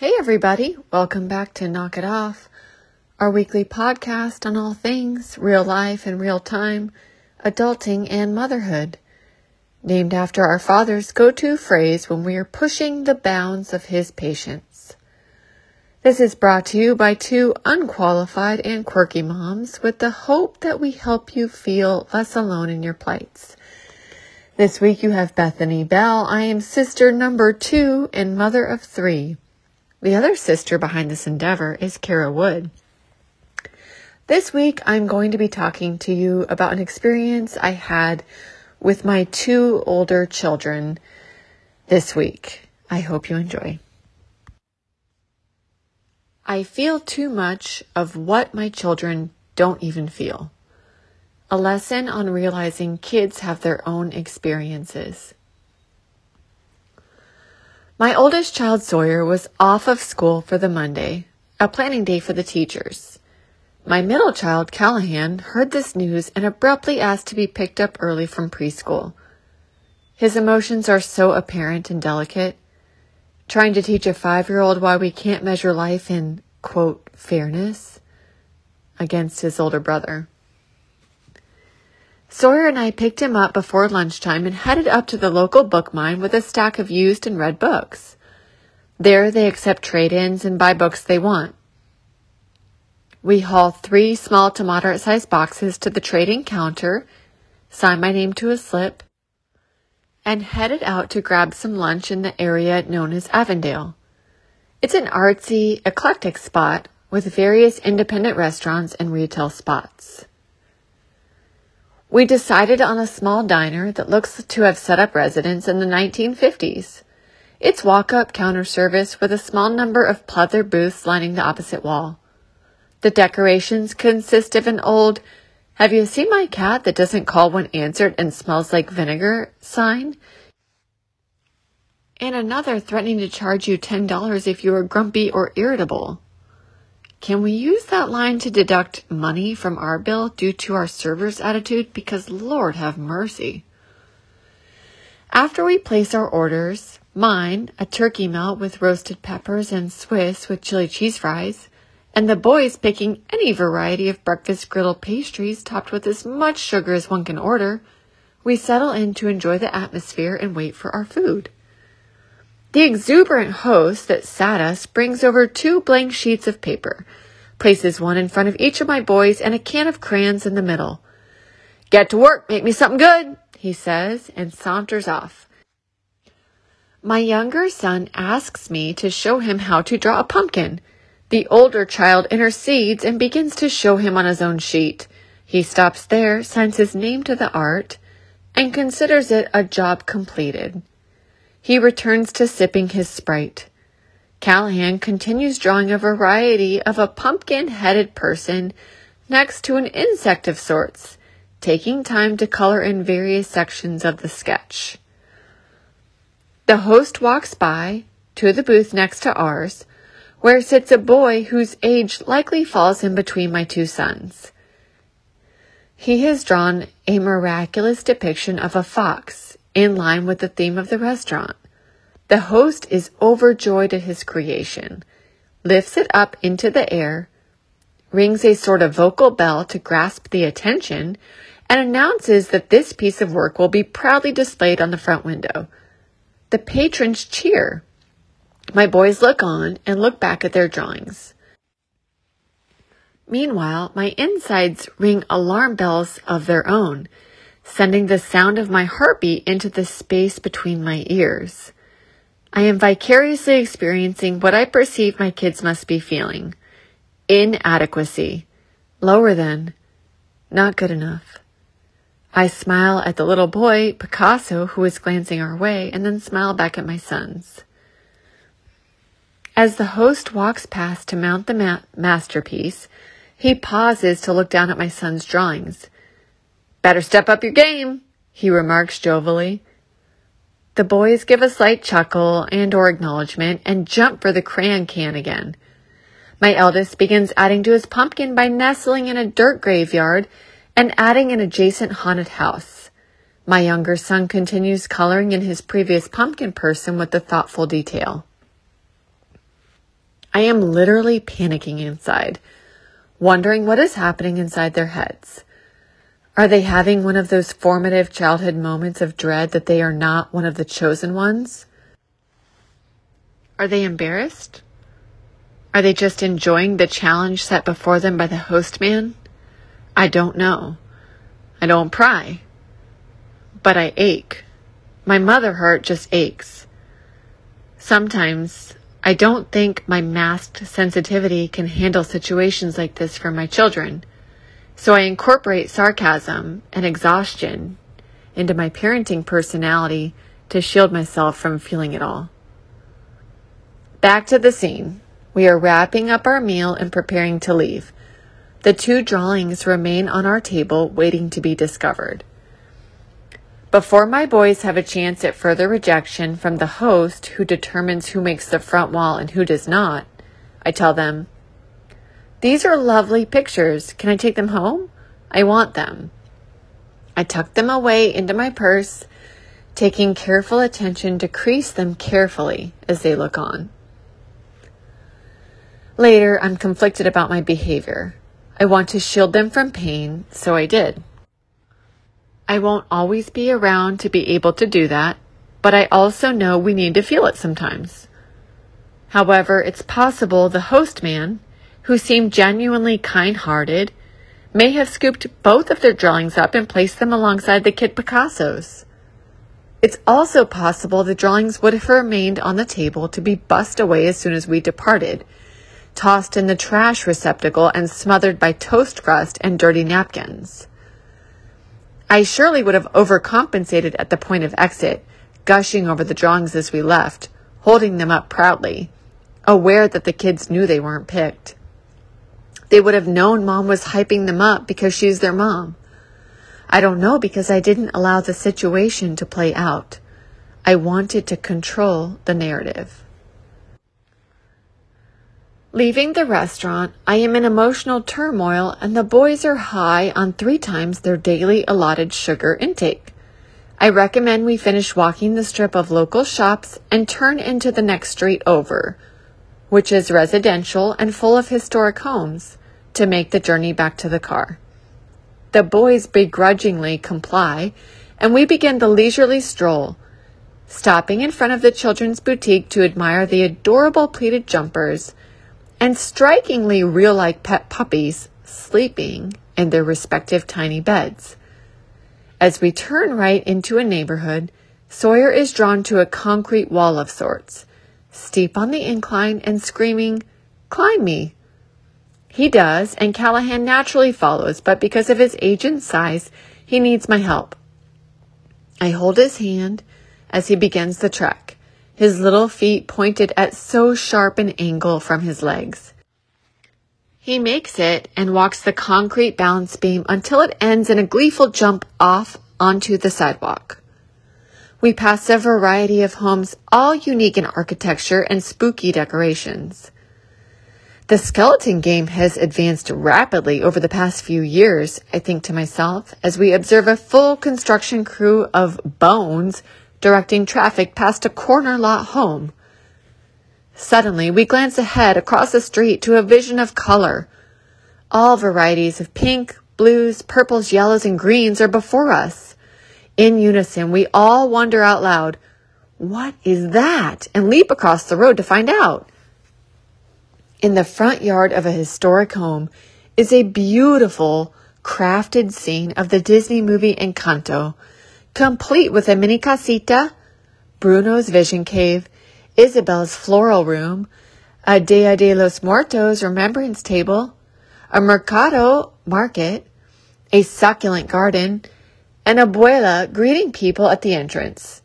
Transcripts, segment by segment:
Hey, everybody. Welcome back to Knock It Off, our weekly podcast on all things real life and real time, adulting and motherhood. Named after our father's go to phrase when we are pushing the bounds of his patience. This is brought to you by two unqualified and quirky moms with the hope that we help you feel less alone in your plights. This week you have Bethany Bell. I am sister number two and mother of three. The other sister behind this endeavor is Kara Wood. This week, I'm going to be talking to you about an experience I had with my two older children this week. I hope you enjoy. I feel too much of what my children don't even feel. A lesson on realizing kids have their own experiences. My oldest child, Sawyer, was off of school for the Monday, a planning day for the teachers. My middle child, Callahan, heard this news and abruptly asked to be picked up early from preschool. His emotions are so apparent and delicate. Trying to teach a five year old why we can't measure life in, quote, fairness against his older brother. Sawyer and I picked him up before lunchtime and headed up to the local book mine with a stack of used and read books. There they accept trade-ins and buy books they want. We haul three small to moderate sized boxes to the trading counter, sign my name to a slip, and headed out to grab some lunch in the area known as Avondale. It's an artsy, eclectic spot with various independent restaurants and retail spots. We decided on a small diner that looks to have set up residence in the 1950s. It's walk up counter service with a small number of pleather booths lining the opposite wall. The decorations consist of an old, have you seen my cat that doesn't call when answered and smells like vinegar sign? And another threatening to charge you $10 if you are grumpy or irritable. Can we use that line to deduct money from our bill due to our server's attitude? Because Lord have mercy. After we place our orders, mine, a turkey melt with roasted peppers and Swiss with chili cheese fries, and the boys picking any variety of breakfast griddle pastries topped with as much sugar as one can order, we settle in to enjoy the atmosphere and wait for our food. The exuberant host that sat us brings over two blank sheets of paper, places one in front of each of my boys and a can of crayons in the middle. Get to work, make me something good, he says, and saunters off. My younger son asks me to show him how to draw a pumpkin. The older child intercedes and begins to show him on his own sheet. He stops there, signs his name to the art, and considers it a job completed. He returns to sipping his Sprite. Callahan continues drawing a variety of a pumpkin headed person next to an insect of sorts, taking time to color in various sections of the sketch. The host walks by to the booth next to ours, where sits a boy whose age likely falls in between my two sons. He has drawn a miraculous depiction of a fox in line with the theme of the restaurant. The host is overjoyed at his creation, lifts it up into the air, rings a sort of vocal bell to grasp the attention, and announces that this piece of work will be proudly displayed on the front window. The patrons cheer. My boys look on and look back at their drawings. Meanwhile, my insides ring alarm bells of their own sending the sound of my heartbeat into the space between my ears. I am vicariously experiencing what I perceive my kids must be feeling inadequacy, lower than, not good enough. I smile at the little boy, Picasso, who is glancing our way, and then smile back at my sons. As the host walks past to mount the ma- masterpiece, he pauses to look down at my son's drawings. Better step up your game, he remarks jovially. The boys give a slight chuckle and or acknowledgement and jump for the crayon can again. My eldest begins adding to his pumpkin by nestling in a dirt graveyard and adding an adjacent haunted house. My younger son continues coloring in his previous pumpkin person with a thoughtful detail. I am literally panicking inside, wondering what is happening inside their heads. Are they having one of those formative childhood moments of dread that they are not one of the chosen ones? Are they embarrassed? Are they just enjoying the challenge set before them by the host man? I don't know. I don't pry. But I ache. My mother heart just aches. Sometimes I don't think my masked sensitivity can handle situations like this for my children. So I incorporate sarcasm and exhaustion into my parenting personality to shield myself from feeling it all. Back to the scene. We are wrapping up our meal and preparing to leave. The two drawings remain on our table waiting to be discovered. Before my boys have a chance at further rejection from the host who determines who makes the front wall and who does not, I tell them, these are lovely pictures. Can I take them home? I want them. I tuck them away into my purse, taking careful attention to crease them carefully as they look on. Later, I'm conflicted about my behavior. I want to shield them from pain, so I did. I won't always be around to be able to do that, but I also know we need to feel it sometimes. However, it's possible the host man, who seemed genuinely kind hearted, may have scooped both of their drawings up and placed them alongside the kid Picasso's. It's also possible the drawings would have remained on the table to be bussed away as soon as we departed, tossed in the trash receptacle and smothered by toast crust and dirty napkins. I surely would have overcompensated at the point of exit, gushing over the drawings as we left, holding them up proudly, aware that the kids knew they weren't picked. They would have known mom was hyping them up because she's their mom. I don't know because I didn't allow the situation to play out. I wanted to control the narrative. Leaving the restaurant, I am in emotional turmoil and the boys are high on three times their daily allotted sugar intake. I recommend we finish walking the strip of local shops and turn into the next street over, which is residential and full of historic homes to make the journey back to the car. The boys begrudgingly comply, and we begin the leisurely stroll, stopping in front of the children's boutique to admire the adorable pleated jumpers and strikingly real like pet puppies sleeping in their respective tiny beds. As we turn right into a neighborhood, Sawyer is drawn to a concrete wall of sorts, steep on the incline and screaming, Climb me! He does, and Callahan naturally follows, but because of his age and size, he needs my help. I hold his hand as he begins the trek, his little feet pointed at so sharp an angle from his legs. He makes it and walks the concrete balance beam until it ends in a gleeful jump off onto the sidewalk. We pass a variety of homes, all unique in architecture and spooky decorations. The skeleton game has advanced rapidly over the past few years, I think to myself, as we observe a full construction crew of bones directing traffic past a corner lot home. Suddenly, we glance ahead across the street to a vision of color. All varieties of pink, blues, purples, yellows, and greens are before us. In unison, we all wonder out loud, What is that? and leap across the road to find out in the front yard of a historic home is a beautiful crafted scene of the Disney movie Encanto, complete with a mini casita, Bruno's vision cave, Isabel's floral room, a Dia de los Muertos remembrance table, a mercado market, a succulent garden, and abuela greeting people at the entrance.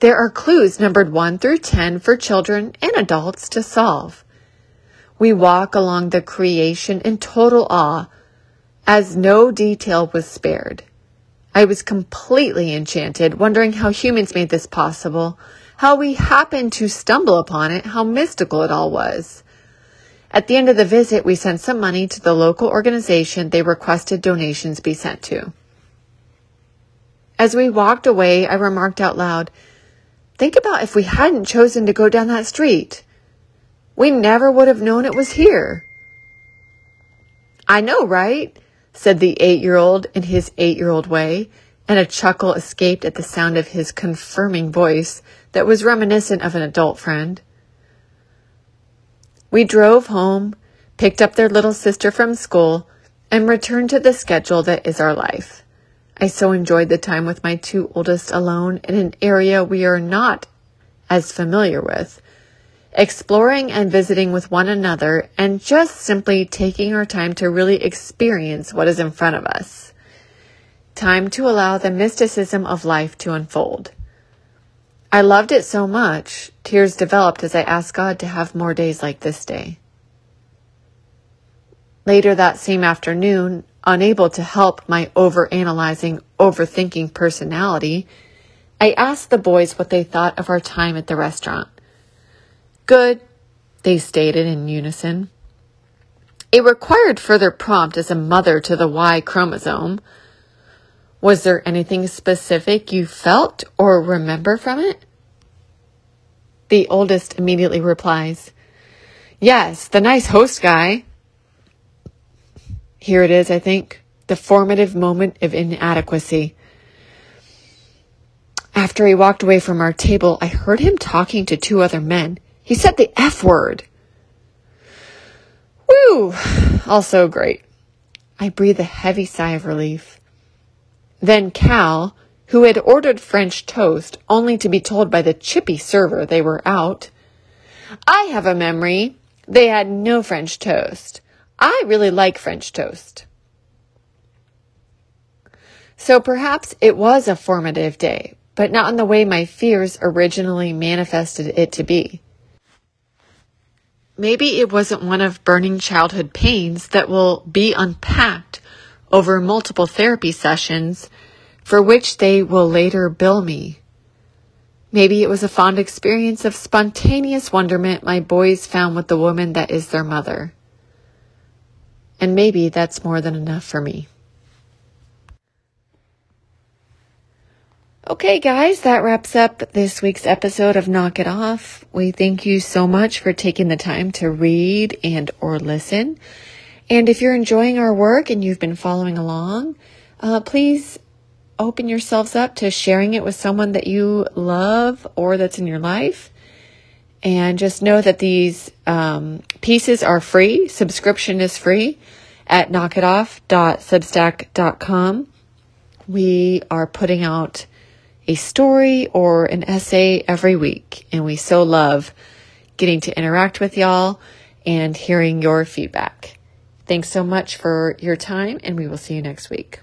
There are clues numbered 1 through 10 for children and adults to solve. We walk along the creation in total awe, as no detail was spared. I was completely enchanted, wondering how humans made this possible, how we happened to stumble upon it, how mystical it all was. At the end of the visit, we sent some money to the local organization they requested donations be sent to. As we walked away, I remarked out loud, Think about if we hadn't chosen to go down that street. We never would have known it was here. I know, right? said the eight year old in his eight year old way, and a chuckle escaped at the sound of his confirming voice that was reminiscent of an adult friend. We drove home, picked up their little sister from school, and returned to the schedule that is our life. I so enjoyed the time with my two oldest alone in an area we are not as familiar with, exploring and visiting with one another, and just simply taking our time to really experience what is in front of us. Time to allow the mysticism of life to unfold. I loved it so much, tears developed as I asked God to have more days like this day. Later that same afternoon, unable to help my overanalyzing, overthinking personality, I asked the boys what they thought of our time at the restaurant. Good, they stated in unison. It required further prompt as a mother to the Y chromosome. Was there anything specific you felt or remember from it? The oldest immediately replies, Yes, the nice host guy. Here it is, I think, the formative moment of inadequacy. After he walked away from our table, I heard him talking to two other men. He said the F word. Woo! Also great. I breathe a heavy sigh of relief. Then Cal, who had ordered French toast only to be told by the chippy server they were out, I have a memory. They had no French toast. I really like French toast. So perhaps it was a formative day, but not in the way my fears originally manifested it to be. Maybe it wasn't one of burning childhood pains that will be unpacked over multiple therapy sessions for which they will later bill me. Maybe it was a fond experience of spontaneous wonderment my boys found with the woman that is their mother. And maybe that's more than enough for me. Okay, guys, that wraps up this week's episode of Knock It Off. We thank you so much for taking the time to read and or listen. And if you're enjoying our work and you've been following along, uh, please open yourselves up to sharing it with someone that you love or that's in your life. And just know that these um, pieces are free. Subscription is free at knockitoff.substack.com. We are putting out a story or an essay every week. And we so love getting to interact with y'all and hearing your feedback. Thanks so much for your time, and we will see you next week.